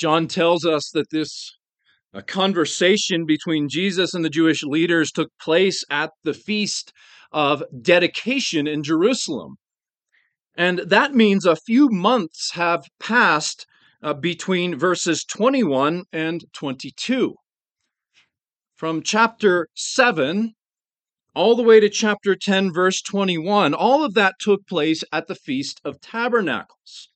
John tells us that this a conversation between Jesus and the Jewish leaders took place at the feast of dedication in Jerusalem. And that means a few months have passed uh, between verses 21 and 22. From chapter 7 all the way to chapter 10, verse 21, all of that took place at the Feast of Tabernacles.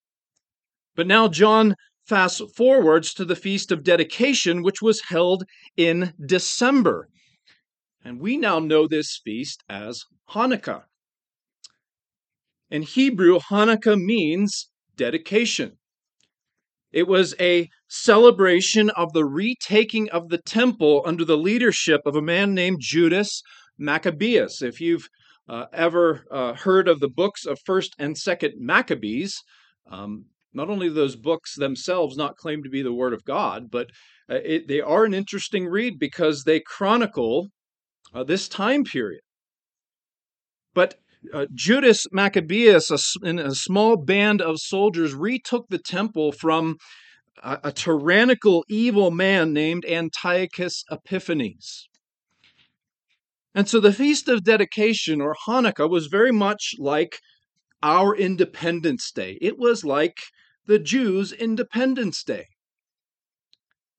But now John fast forwards to the Feast of Dedication, which was held in December. And we now know this feast as Hanukkah. In Hebrew, Hanukkah means dedication. It was a celebration of the retaking of the temple under the leadership of a man named Judas Maccabeus. If you've uh, ever uh, heard of the books of First and Second Maccabees, um, not only those books themselves not claim to be the Word of God, but uh, it, they are an interesting read because they chronicle uh, this time period. But uh, Judas Maccabeus, a, in a small band of soldiers, retook the temple from a, a tyrannical, evil man named Antiochus Epiphanes. And so the Feast of Dedication, or Hanukkah, was very much like our Independence Day. It was like the Jews' Independence Day.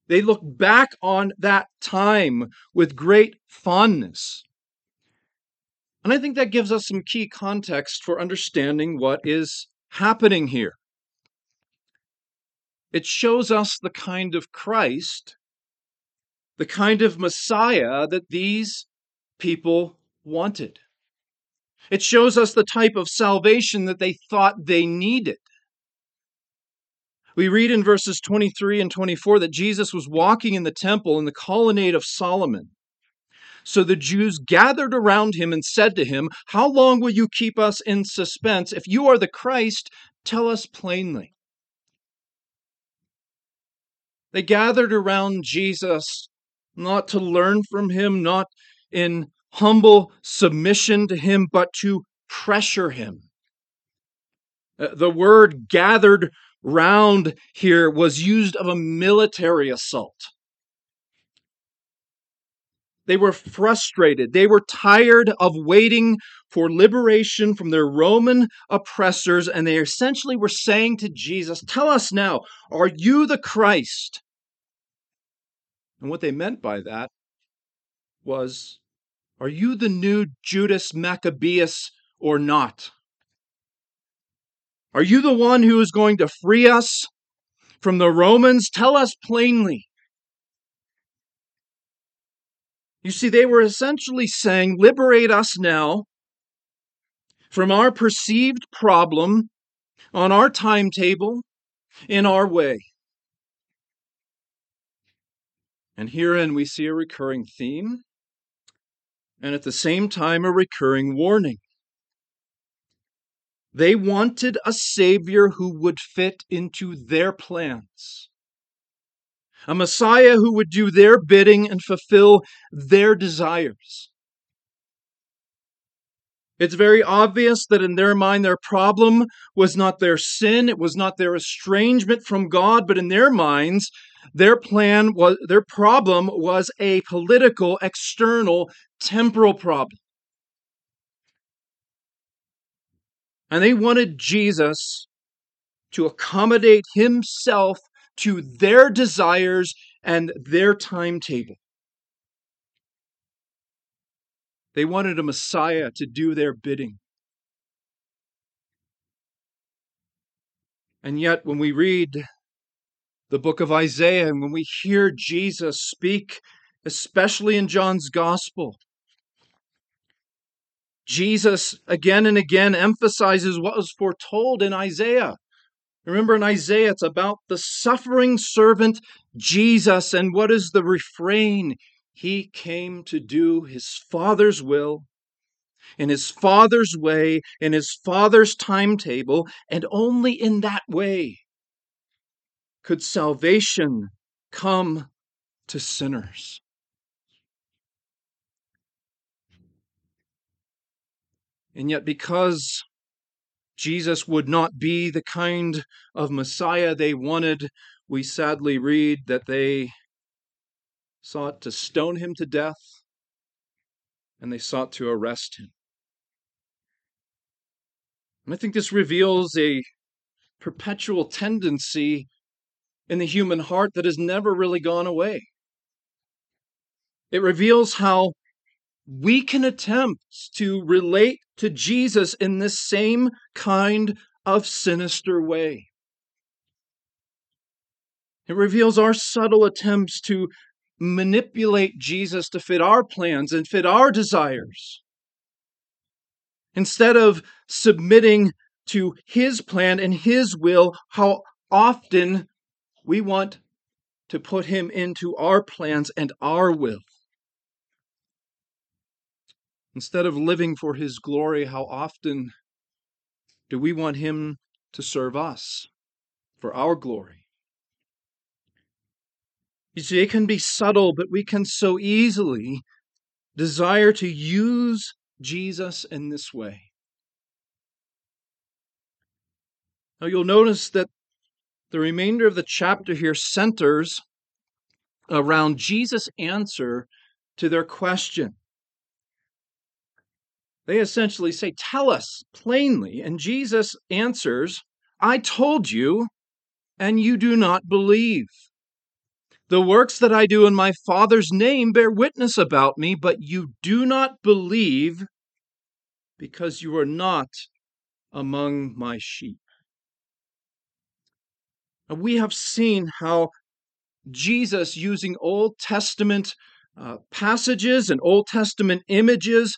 They look back on that time with great fondness. And I think that gives us some key context for understanding what is happening here. It shows us the kind of Christ, the kind of Messiah that these people wanted. It shows us the type of salvation that they thought they needed. We read in verses 23 and 24 that Jesus was walking in the temple in the colonnade of Solomon. So the Jews gathered around him and said to him, How long will you keep us in suspense? If you are the Christ, tell us plainly. They gathered around Jesus not to learn from him, not in humble submission to him, but to pressure him. Uh, the word gathered round here was used of a military assault. They were frustrated. They were tired of waiting for liberation from their Roman oppressors, and they essentially were saying to Jesus, Tell us now, are you the Christ? And what they meant by that was, Are you the new Judas Maccabeus or not? Are you the one who is going to free us from the Romans? Tell us plainly. You see, they were essentially saying, Liberate us now from our perceived problem on our timetable, in our way. And herein we see a recurring theme, and at the same time, a recurring warning. They wanted a Savior who would fit into their plans, a Messiah who would do their bidding and fulfill their desires. It's very obvious that in their mind, their problem was not their sin, it was not their estrangement from God, but in their minds, their plan was, their problem was a political, external, temporal problem. And they wanted Jesus to accommodate himself to their desires and their timetable. They wanted a Messiah to do their bidding. And yet, when we read the book of Isaiah and when we hear Jesus speak, especially in John's Gospel, Jesus again and again emphasizes what was foretold in Isaiah. Remember in Isaiah, it's about the suffering servant Jesus. And what is the refrain? He came to do his Father's will, in his Father's way, in his Father's timetable, and only in that way could salvation come to sinners. And yet, because Jesus would not be the kind of Messiah they wanted, we sadly read that they sought to stone him to death and they sought to arrest him. And I think this reveals a perpetual tendency in the human heart that has never really gone away. It reveals how we can attempt to relate to Jesus in this same kind of sinister way. It reveals our subtle attempts to manipulate Jesus to fit our plans and fit our desires. Instead of submitting to His plan and His will, how often we want to put Him into our plans and our will. Instead of living for His glory, how often do we want Him to serve us for our glory? You see, it can be subtle, but we can so easily desire to use Jesus in this way. Now, you'll notice that the remainder of the chapter here centers around Jesus' answer to their question. They essentially say, Tell us plainly. And Jesus answers, I told you, and you do not believe. The works that I do in my Father's name bear witness about me, but you do not believe because you are not among my sheep. And we have seen how Jesus, using Old Testament uh, passages and Old Testament images,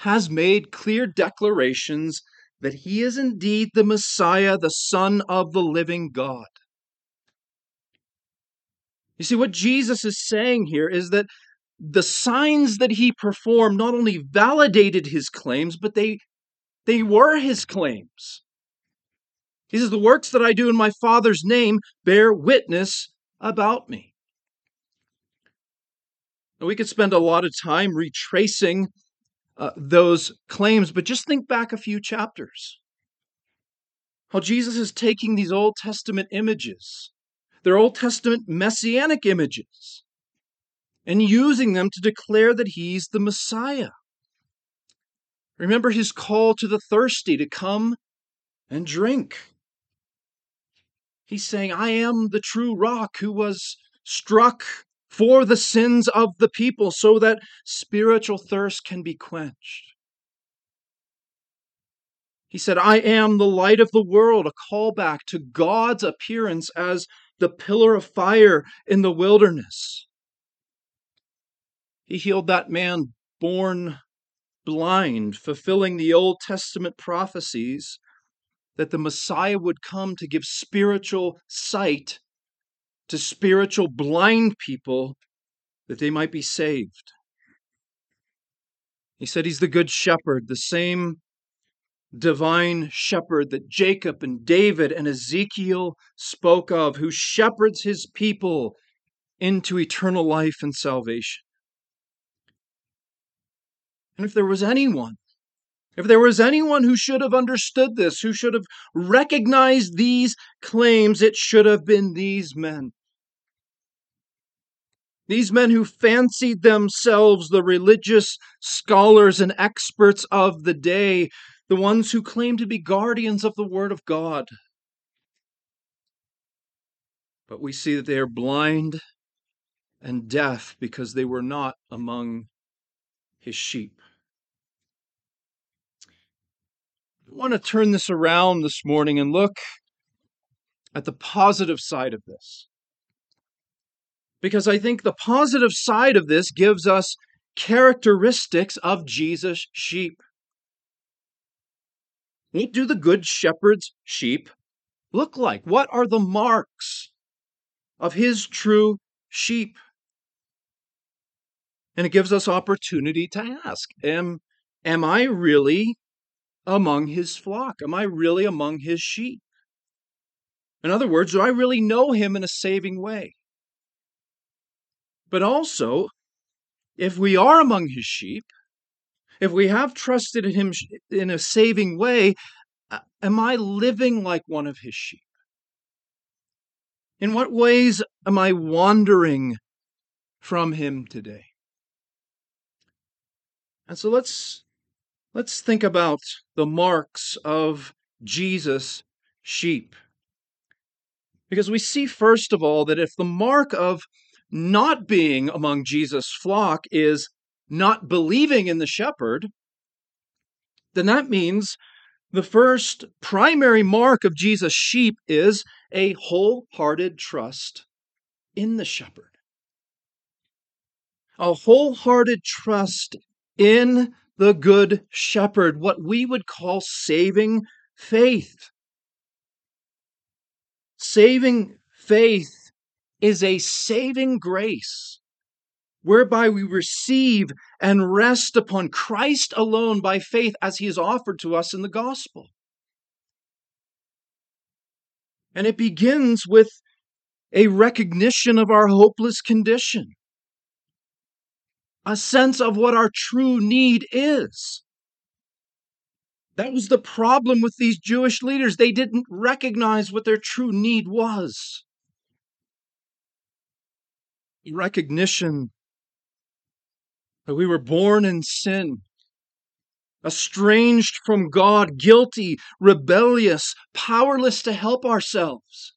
has made clear declarations that he is indeed the Messiah, the Son of the living God. You see, what Jesus is saying here is that the signs that he performed not only validated his claims, but they, they were his claims. He says, The works that I do in my Father's name bear witness about me. Now, we could spend a lot of time retracing uh, those claims, but just think back a few chapters. How Jesus is taking these Old Testament images their Old Testament messianic images and using them to declare that he's the Messiah. Remember his call to the thirsty to come and drink. He's saying, I am the true rock who was struck for the sins of the people so that spiritual thirst can be quenched. He said, I am the light of the world, a callback to God's appearance as the pillar of fire in the wilderness. He healed that man born blind, fulfilling the Old Testament prophecies that the Messiah would come to give spiritual sight to spiritual blind people that they might be saved. He said he's the good shepherd, the same divine shepherd that Jacob and David and Ezekiel spoke of, who shepherds his people into eternal life and salvation. And if there was anyone, if there was anyone who should have understood this, who should have recognized these claims, it should have been these men. These men who fancied themselves the religious scholars and experts of the day, the ones who claim to be guardians of the Word of God. But we see that they are blind and deaf because they were not among his sheep. I want to turn this around this morning and look at the positive side of this. Because I think the positive side of this gives us characteristics of Jesus' sheep. What do the good shepherd's sheep look like? What are the marks of his true sheep? And it gives us opportunity to ask Am, am I really among his flock? Am I really among his sheep? In other words, do I really know him in a saving way? But also, if we are among his sheep, if we have trusted in him in a saving way, uh, am I living like one of his sheep? In what ways am I wandering from him today? And so let's let's think about the marks of Jesus' sheep. Because we see first of all that if the mark of not being among Jesus' flock is not believing in the shepherd, then that means the first primary mark of Jesus' sheep is a wholehearted trust in the shepherd. A wholehearted trust in the good shepherd, what we would call saving faith. Saving faith is a saving grace whereby we receive and rest upon Christ alone by faith as he is offered to us in the gospel. And it begins with a recognition of our hopeless condition, a sense of what our true need is. That was the problem with these Jewish leaders. They didn't recognize what their true need was. Recognition that we were born in sin, estranged from God, guilty, rebellious, powerless to help ourselves.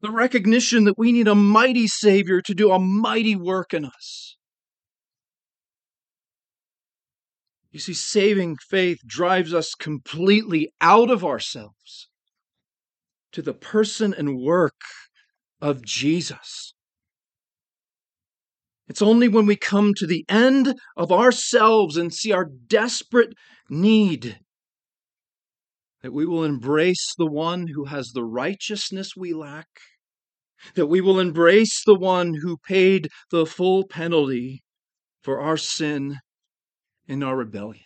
The recognition that we need a mighty Savior to do a mighty work in us. You see, saving faith drives us completely out of ourselves to the person and work of Jesus. It's only when we come to the end of ourselves and see our desperate need that we will embrace the one who has the righteousness we lack, that we will embrace the one who paid the full penalty for our sin and our rebellion.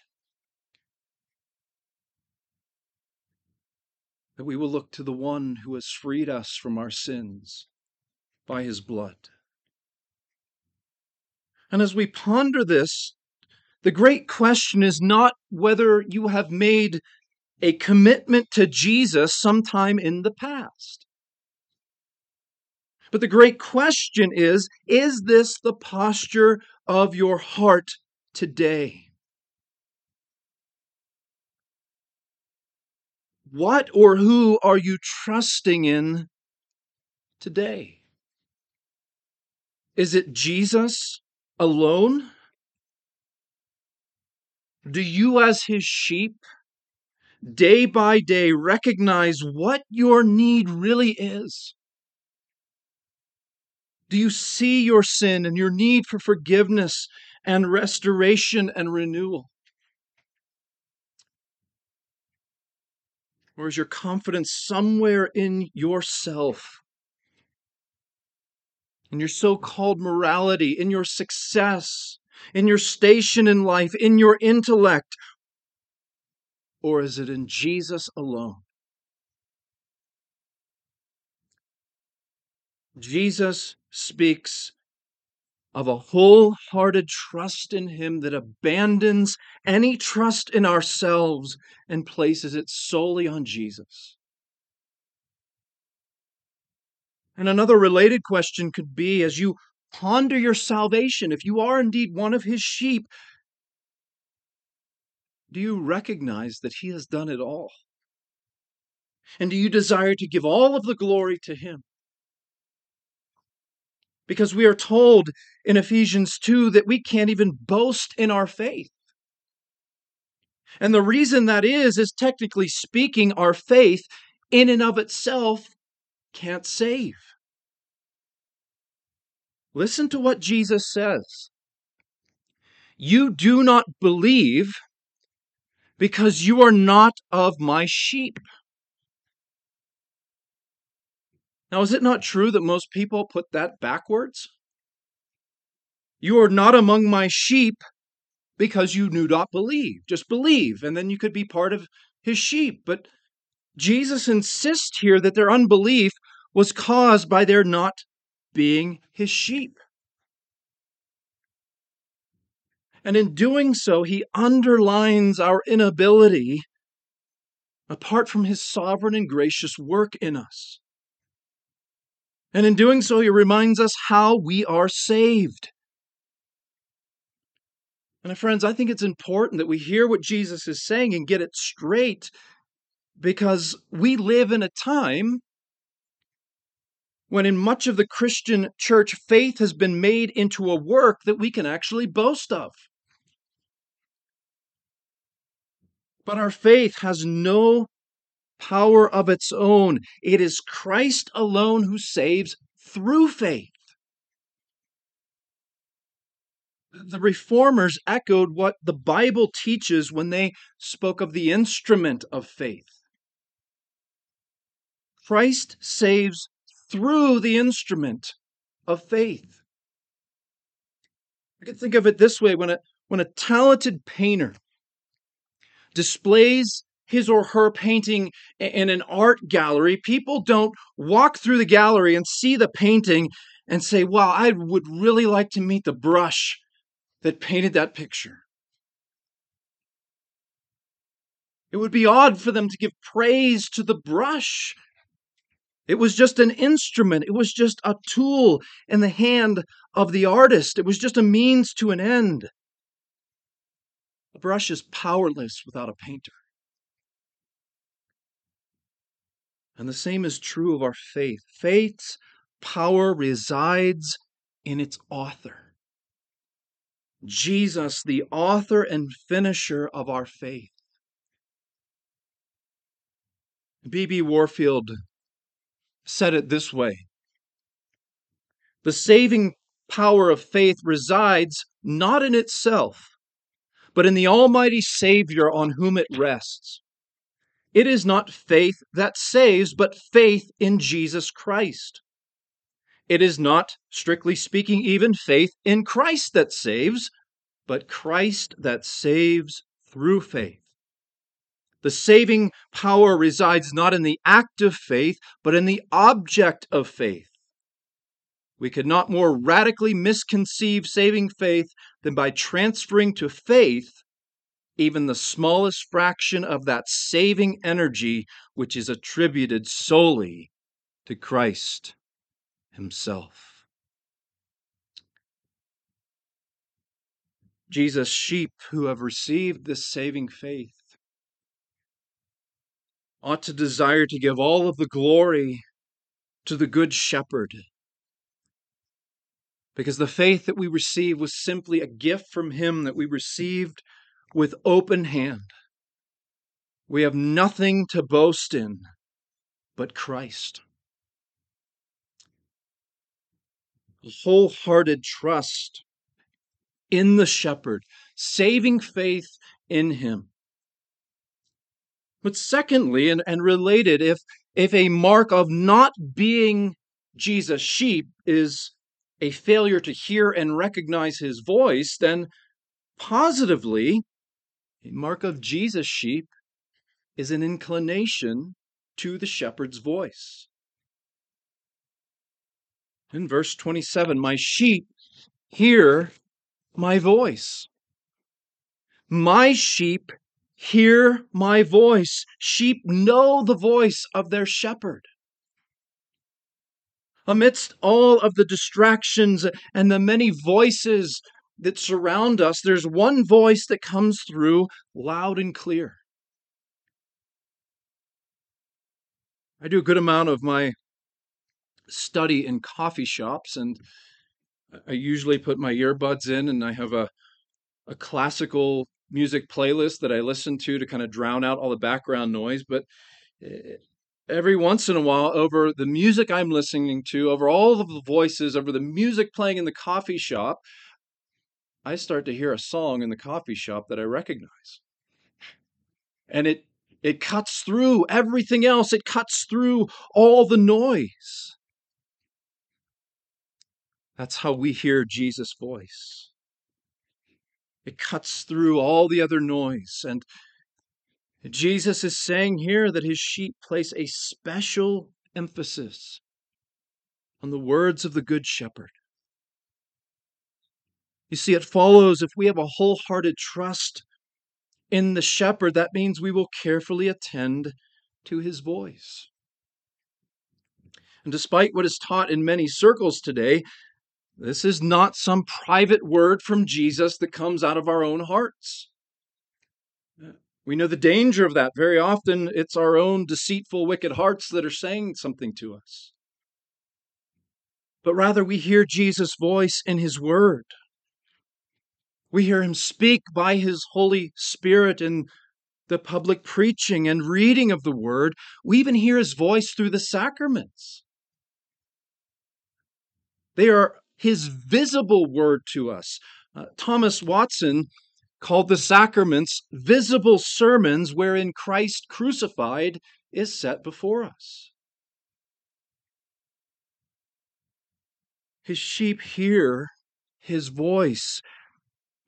That we will look to the one who has freed us from our sins by his blood. And as we ponder this, the great question is not whether you have made a commitment to Jesus sometime in the past. But the great question is is this the posture of your heart today? What or who are you trusting in today? Is it Jesus alone? Do you, as his sheep, day by day recognize what your need really is? Do you see your sin and your need for forgiveness and restoration and renewal? Or is your confidence somewhere in yourself in your so called morality, in your success, in your station in life, in your intellect? Or is it in Jesus alone? Jesus speaks of a wholehearted trust in Him that abandons any trust in ourselves and places it solely on Jesus. And another related question could be as you ponder your salvation, if you are indeed one of his sheep, do you recognize that he has done it all? And do you desire to give all of the glory to him? Because we are told in Ephesians 2 that we can't even boast in our faith. And the reason that is, is technically speaking, our faith in and of itself can't save. Listen to what Jesus says. You do not believe because you are not of my sheep. Now, is it not true that most people put that backwards? You are not among my sheep because you do not believe. Just believe, and then you could be part of his sheep. But Jesus insists here that their unbelief was caused by their not being his sheep. And in doing so, he underlines our inability, apart from his sovereign and gracious work in us, And in doing so, he reminds us how we are saved. And uh, friends, I think it's important that we hear what Jesus is saying and get it straight because we live in a time when, in much of the Christian church, faith has been made into a work that we can actually boast of. But our faith has no power of its own. It is Christ alone who saves through faith. The reformers echoed what the Bible teaches when they spoke of the instrument of faith. Christ saves through the instrument of faith. I can think of it this way when a, when a talented painter displays his or her painting in an art gallery, people don't walk through the gallery and see the painting and say, Wow, I would really like to meet the brush that painted that picture. It would be odd for them to give praise to the brush. It was just an instrument, it was just a tool in the hand of the artist, it was just a means to an end. A brush is powerless without a painter. And the same is true of our faith. Faith's power resides in its author. Jesus, the author and finisher of our faith. B.B. Warfield said it this way The saving power of faith resides not in itself, but in the Almighty Savior on whom it rests. It is not faith that saves, but faith in Jesus Christ. It is not, strictly speaking, even faith in Christ that saves, but Christ that saves through faith. The saving power resides not in the act of faith, but in the object of faith. We could not more radically misconceive saving faith than by transferring to faith even the smallest fraction of that saving energy which is attributed solely to Christ Himself. Jesus' sheep who have received this saving faith ought to desire to give all of the glory to the Good Shepherd. Because the faith that we receive was simply a gift from Him that we received with open hand. We have nothing to boast in but Christ. A wholehearted trust in the shepherd, saving faith in him. But secondly, and, and related, if, if a mark of not being Jesus' sheep is a failure to hear and recognize his voice, then positively, mark of Jesus' sheep is an inclination to the shepherd's voice. In verse 27, my sheep hear my voice. My sheep hear my voice. Sheep know the voice of their shepherd. Amidst all of the distractions and the many voices that surround us, there's one voice that comes through loud and clear. I do a good amount of my study in coffee shops, and I usually put my earbuds in, and I have a, a classical music playlist that I listen to to kind of drown out all the background noise. But eh, every once in a while, over the music I'm listening to, over all of the voices, over the music playing in the coffee shop, I start to hear a song in the coffee shop that I recognize. And it it cuts through everything else. It cuts through all the noise. That's how we hear Jesus' voice. It cuts through all the other noise. And Jesus is saying here that his sheep place a special emphasis on the words of the Good Shepherd. You see, it follows if we have a wholehearted trust in the shepherd, that means we will carefully attend to his voice. And despite what is taught in many circles today, this is not some private word from Jesus that comes out of our own hearts. We know the danger of that. Very often, it's our own deceitful, wicked hearts that are saying something to us. But rather, we hear Jesus' voice in His Word. We hear Him speak by His Holy Spirit in the public preaching and reading of the Word. We even hear His voice through the sacraments. They are his visible word to us. Uh, Thomas Watson called the sacraments visible sermons wherein Christ crucified is set before us. His sheep hear his voice.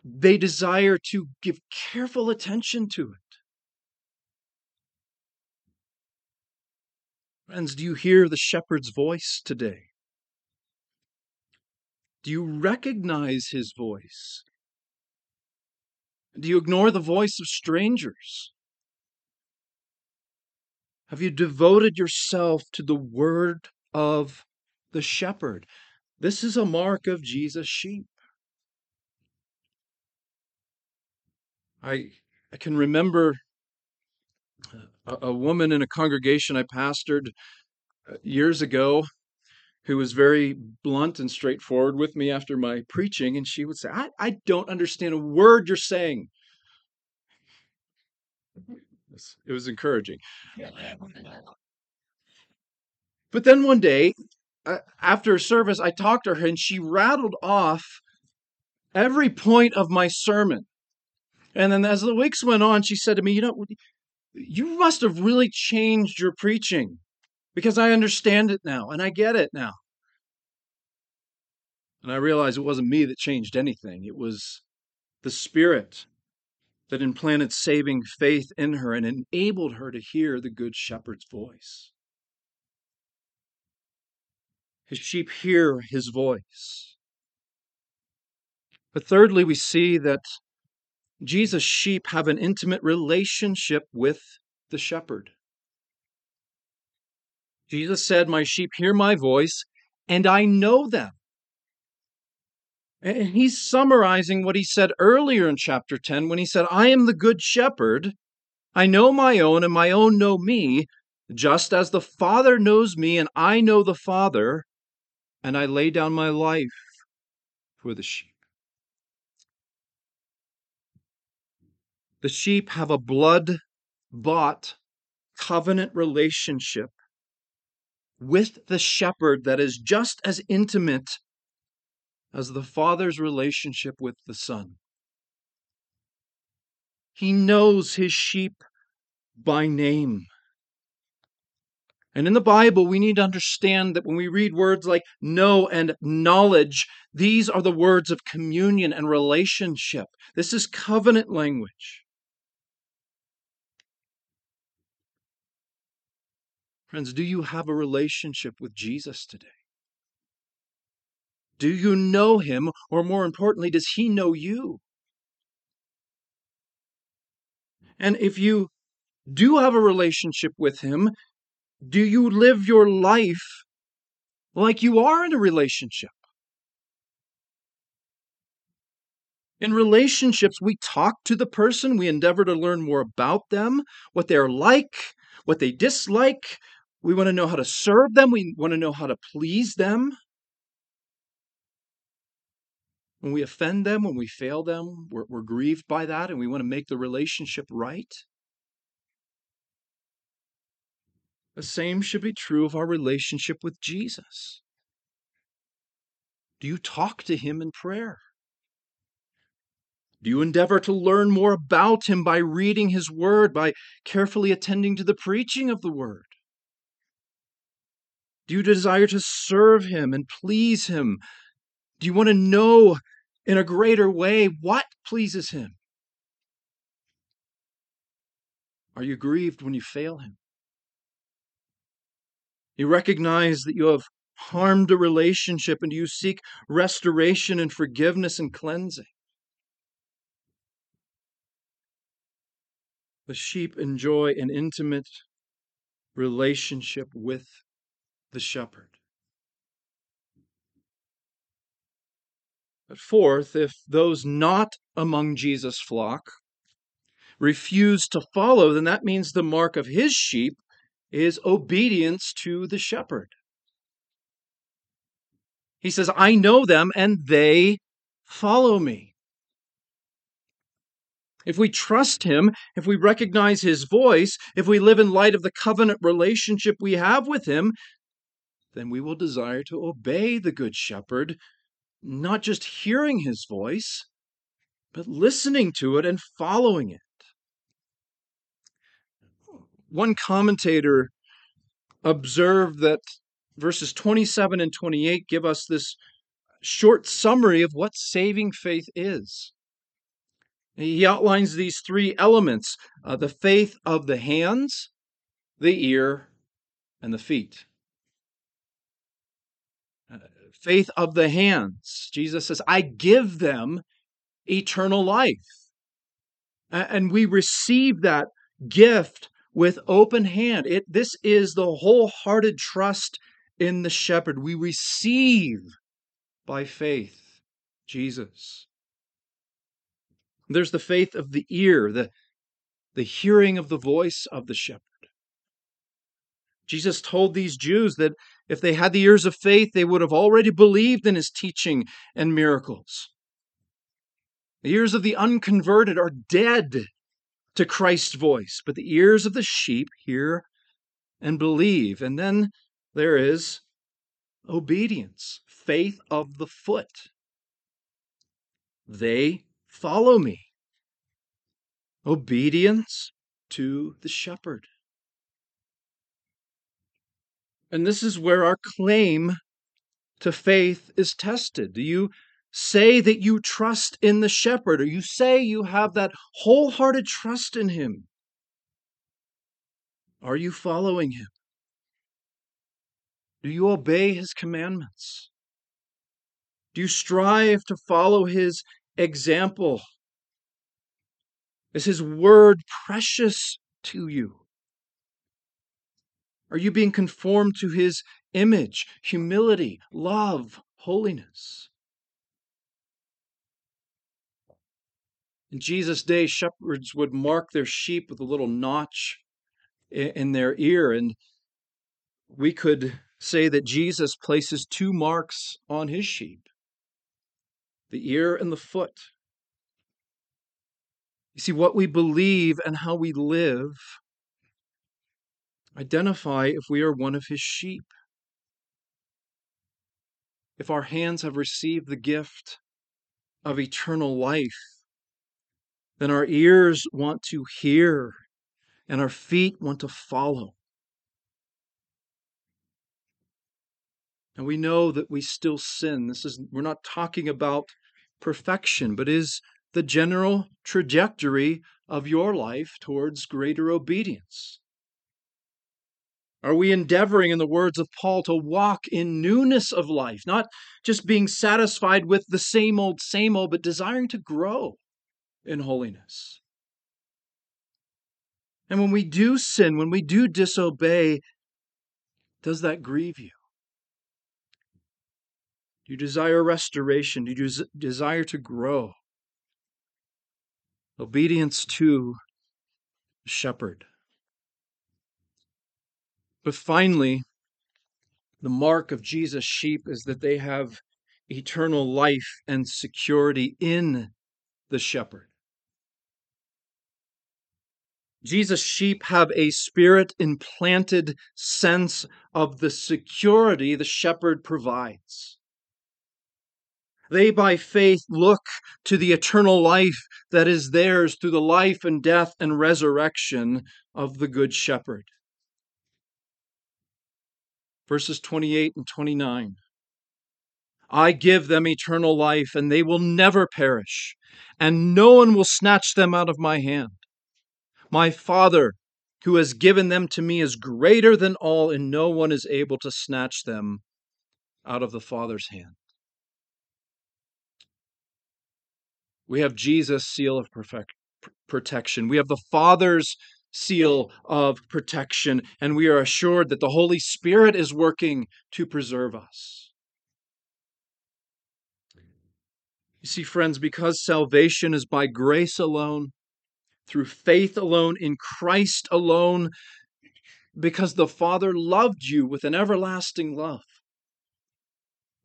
They desire to give careful attention to it. Friends, do you hear the shepherd's voice today? Do you recognize his voice? Do you ignore the voice of strangers? Have you devoted yourself to the word of the shepherd? This is a mark of Jesus' sheep. I, I can remember a, a woman in a congregation I pastored uh, years ago who was very blunt and straightforward with me after my preaching, and she would say, I, I don't understand a word you're saying. It was encouraging. But then one day, uh, after a service, I talked to her and she rattled off every point of my sermon. And then as the weeks went on, she said to me, You know, you must have really changed your preaching because I understand it now and I get it now. And I realized it wasn't me that changed anything, it was the Spirit that implanted saving faith in her and enabled her to hear the Good Shepherd's voice. His sheep hear his voice. But thirdly, we see that Jesus' sheep have an intimate relationship with the shepherd. Jesus said, My sheep hear my voice, and I know them. And he's summarizing what he said earlier in chapter 10 when he said, I am the good shepherd. I know my own, and my own know me, just as the Father knows me, and I know the Father, and I lay down my life for the sheep. The sheep have a blood bought covenant relationship with the shepherd that is just as intimate as the Father's relationship with the Son. He knows his sheep by name. And in the Bible, we need to understand that when we read words like know and knowledge, these are the words of communion and relationship. This is covenant language. Friends, do you have a relationship with Jesus today? Do you know him? Or more importantly, does he know you? And if you do have a relationship with him, do you live your life like you are in a relationship? In relationships, we talk to the person, we endeavor to learn more about them, what they're like, what they dislike, we want to know how to serve them. We want to know how to please them. When we offend them, when we fail them, we're, we're grieved by that and we want to make the relationship right. The same should be true of our relationship with Jesus. Do you talk to him in prayer? Do you endeavor to learn more about him by reading his word, by carefully attending to the preaching of the word? Do you desire to serve Him and please Him? Do you want to know in a greater way what pleases Him? Are you grieved when you fail Him? You recognize that you have harmed a relationship and you seek restoration and forgiveness and cleansing. The sheep enjoy an intimate relationship with the shepherd. But fourth, if those not among Jesus' flock refuse to follow, then that means the mark of his sheep is obedience to the shepherd. He says, I know them and they follow me. If we trust him, if we recognize his voice, if we live in light of the covenant relationship we have with him, then we will desire to obey the Good Shepherd, not just hearing his voice, but listening to it and following it. One commentator observed that verses 27 and 28 give us this short summary of what saving faith is. He outlines these three elements uh, the faith of the hands, the ear, and the feet. Faith of the hands. Jesus says, I give them eternal life. And we receive that gift with open hand. It, this is the wholehearted trust in the shepherd. We receive by faith Jesus. There's the faith of the ear, the, the hearing of the voice of the shepherd. Jesus told these Jews that if they had the ears of faith, they would have already believed in his teaching and miracles. The ears of the unconverted are dead to Christ's voice, but the ears of the sheep hear and believe. And then there is obedience, faith of the foot. They follow me. Obedience to the shepherd. And this is where our claim to faith is tested. Do you say that you trust in the shepherd, or you say you have that wholehearted trust in him? Are you following him? Do you obey his commandments? Do you strive to follow his example? Is his word precious to you? Are you being conformed to his image, humility, love, holiness? In Jesus' day, shepherds would mark their sheep with a little notch in their ear, and we could say that Jesus places two marks on his sheep the ear and the foot. You see, what we believe and how we live identify if we are one of his sheep. If our hands have received the gift of eternal life, then our ears want to hear and our feet want to follow. And we know that we still sin. This is we're not talking about perfection, but is the general trajectory of your life towards greater obedience. Are we endeavoring, in the words of Paul, to walk in newness of life, not just being satisfied with the same old, same old, but desiring to grow in holiness? And when we do sin, when we do disobey, does that grieve you? Do you desire restoration? Do you desire to grow? Obedience to the shepherd. But finally, the mark of Jesus' sheep is that they have eternal life and security in the shepherd. Jesus' sheep have a spirit implanted sense of the security the shepherd provides. They, by faith, look to the eternal life that is theirs through the life and death and resurrection of the Good Shepherd. Verses 28 and 29. I give them eternal life, and they will never perish, and no one will snatch them out of my hand. My Father, who has given them to me, is greater than all, and no one is able to snatch them out of the Father's hand. We have Jesus' seal of perfect, protection. We have the Father's seal of protection, and we are assured that the Holy Spirit is working to preserve us. You see, friends, because salvation is by grace alone, through faith alone, in Christ alone, because the Father loved you with an everlasting love,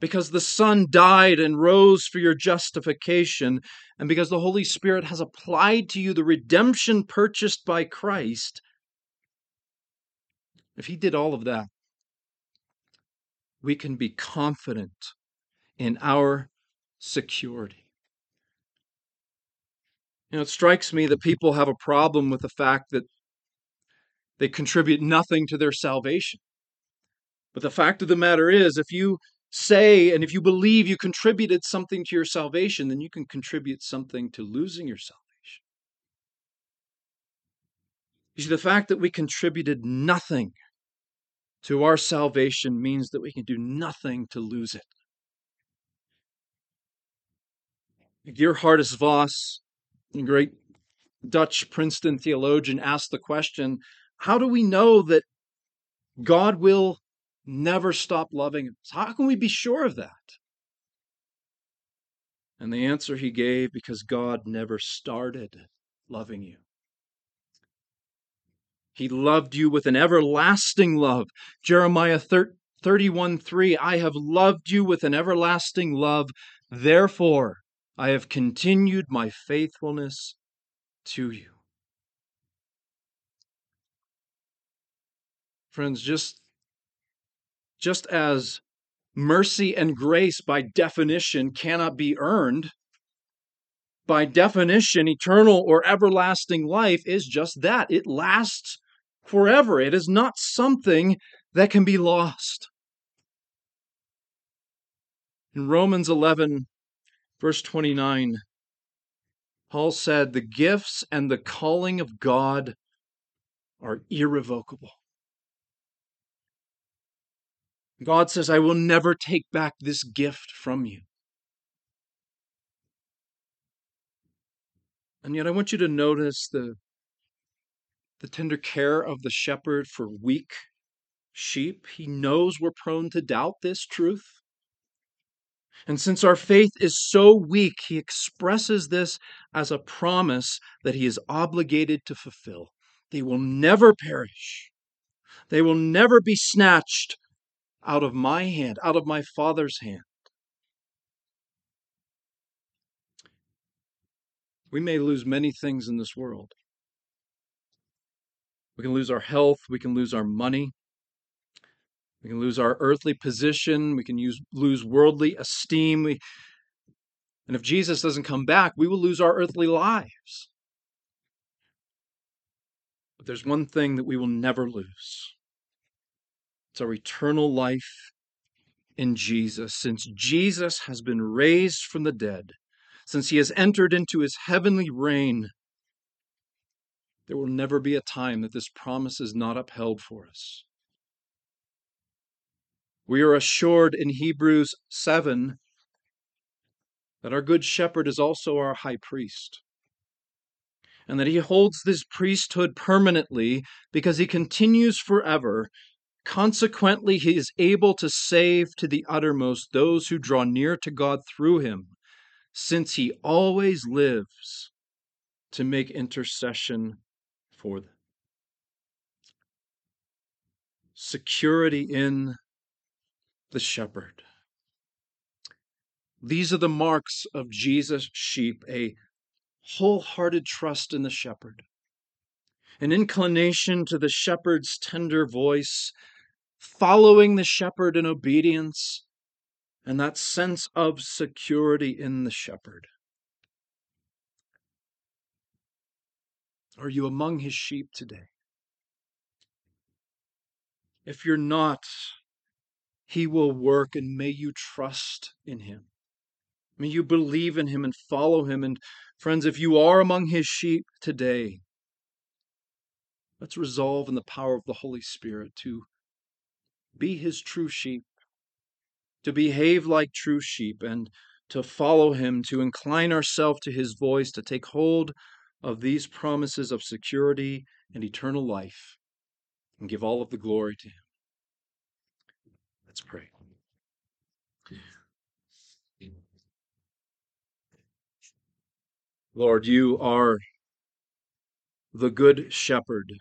because the Son died and rose for your justification, and because the Holy Spirit has applied to you the redemption purchased by Christ, if He did all of that, we can be confident in our security. You know, it strikes me that people have a problem with the fact that they contribute nothing to their salvation. But the fact of the matter is, if you say and if you believe you contributed something to your salvation, then you can contribute something to losing your salvation. You see, the fact that we contributed nothing to our salvation means that we can do nothing to lose it. Geerhardus Vos, a great Dutch Princeton theologian, asked the question how do we know that God will never stop loving us? How can we be sure of that? And the answer he gave because God never started loving you. He loved you with an everlasting love. Jeremiah 31 3 I have loved you with an everlasting love. Therefore, I have continued my faithfulness to you. Friends, just, just as mercy and grace by definition cannot be earned, by definition, eternal or everlasting life is just that. It lasts forever. It is not something that can be lost. In Romans 11, verse 29, Paul said, The gifts and the calling of God are irrevocable. God says, I will never take back this gift from you. And yet, I want you to notice the, the tender care of the shepherd for weak sheep. He knows we're prone to doubt this truth. And since our faith is so weak, he expresses this as a promise that he is obligated to fulfill. They will never perish, they will never be snatched out of my hand, out of my Father's hand. We may lose many things in this world. We can lose our health, we can lose our money, we can lose our earthly position, we can use, lose worldly esteem. We, and if Jesus doesn't come back, we will lose our earthly lives. But there's one thing that we will never lose it's our eternal life in Jesus. Since Jesus has been raised from the dead, since he has entered into his heavenly reign, there will never be a time that this promise is not upheld for us. We are assured in Hebrews 7 that our good shepherd is also our high priest and that he holds this priesthood permanently because he continues forever Consequently, he is able to save to the uttermost those who draw near to God through him, since he always lives to make intercession for them. Security in the shepherd. These are the marks of Jesus' sheep a wholehearted trust in the shepherd, an inclination to the shepherd's tender voice, following the shepherd in obedience, and that sense of security in the shepherd. Are you among his sheep today? If you're not, he will work, and may you trust in him. May you believe in him and follow him. And friends, if you are among his sheep today, let's resolve in the power of the Holy Spirit to be his true sheep, to behave like true sheep, and to follow him, to incline ourselves to his voice, to take hold of these promises of security and eternal life and give all of the glory to Him. Let's pray. Lord, you are the good shepherd.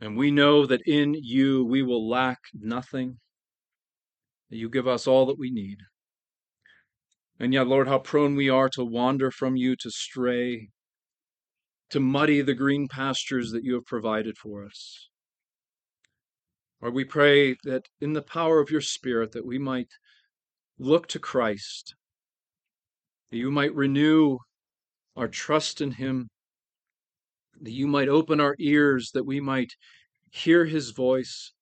And we know that in you we will lack nothing, that you give us all that we need. And yet, Lord, how prone we are to wander from you, to stray, to muddy the green pastures that you have provided for us. Lord, we pray that in the power of your Spirit that we might look to Christ, that you might renew our trust in him, that you might open our ears, that we might hear his voice,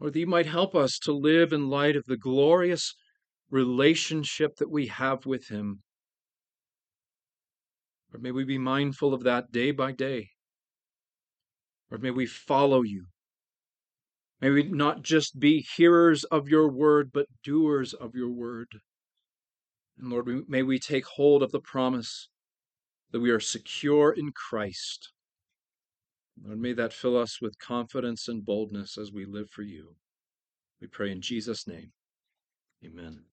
or that you might help us to live in light of the glorious relationship that we have with him. Or may we be mindful of that day by day. Or may we follow you. May we not just be hearers of your word, but doers of your word. And Lord, may we take hold of the promise that we are secure in Christ. Lord, may that fill us with confidence and boldness as we live for you. We pray in Jesus' name. Amen.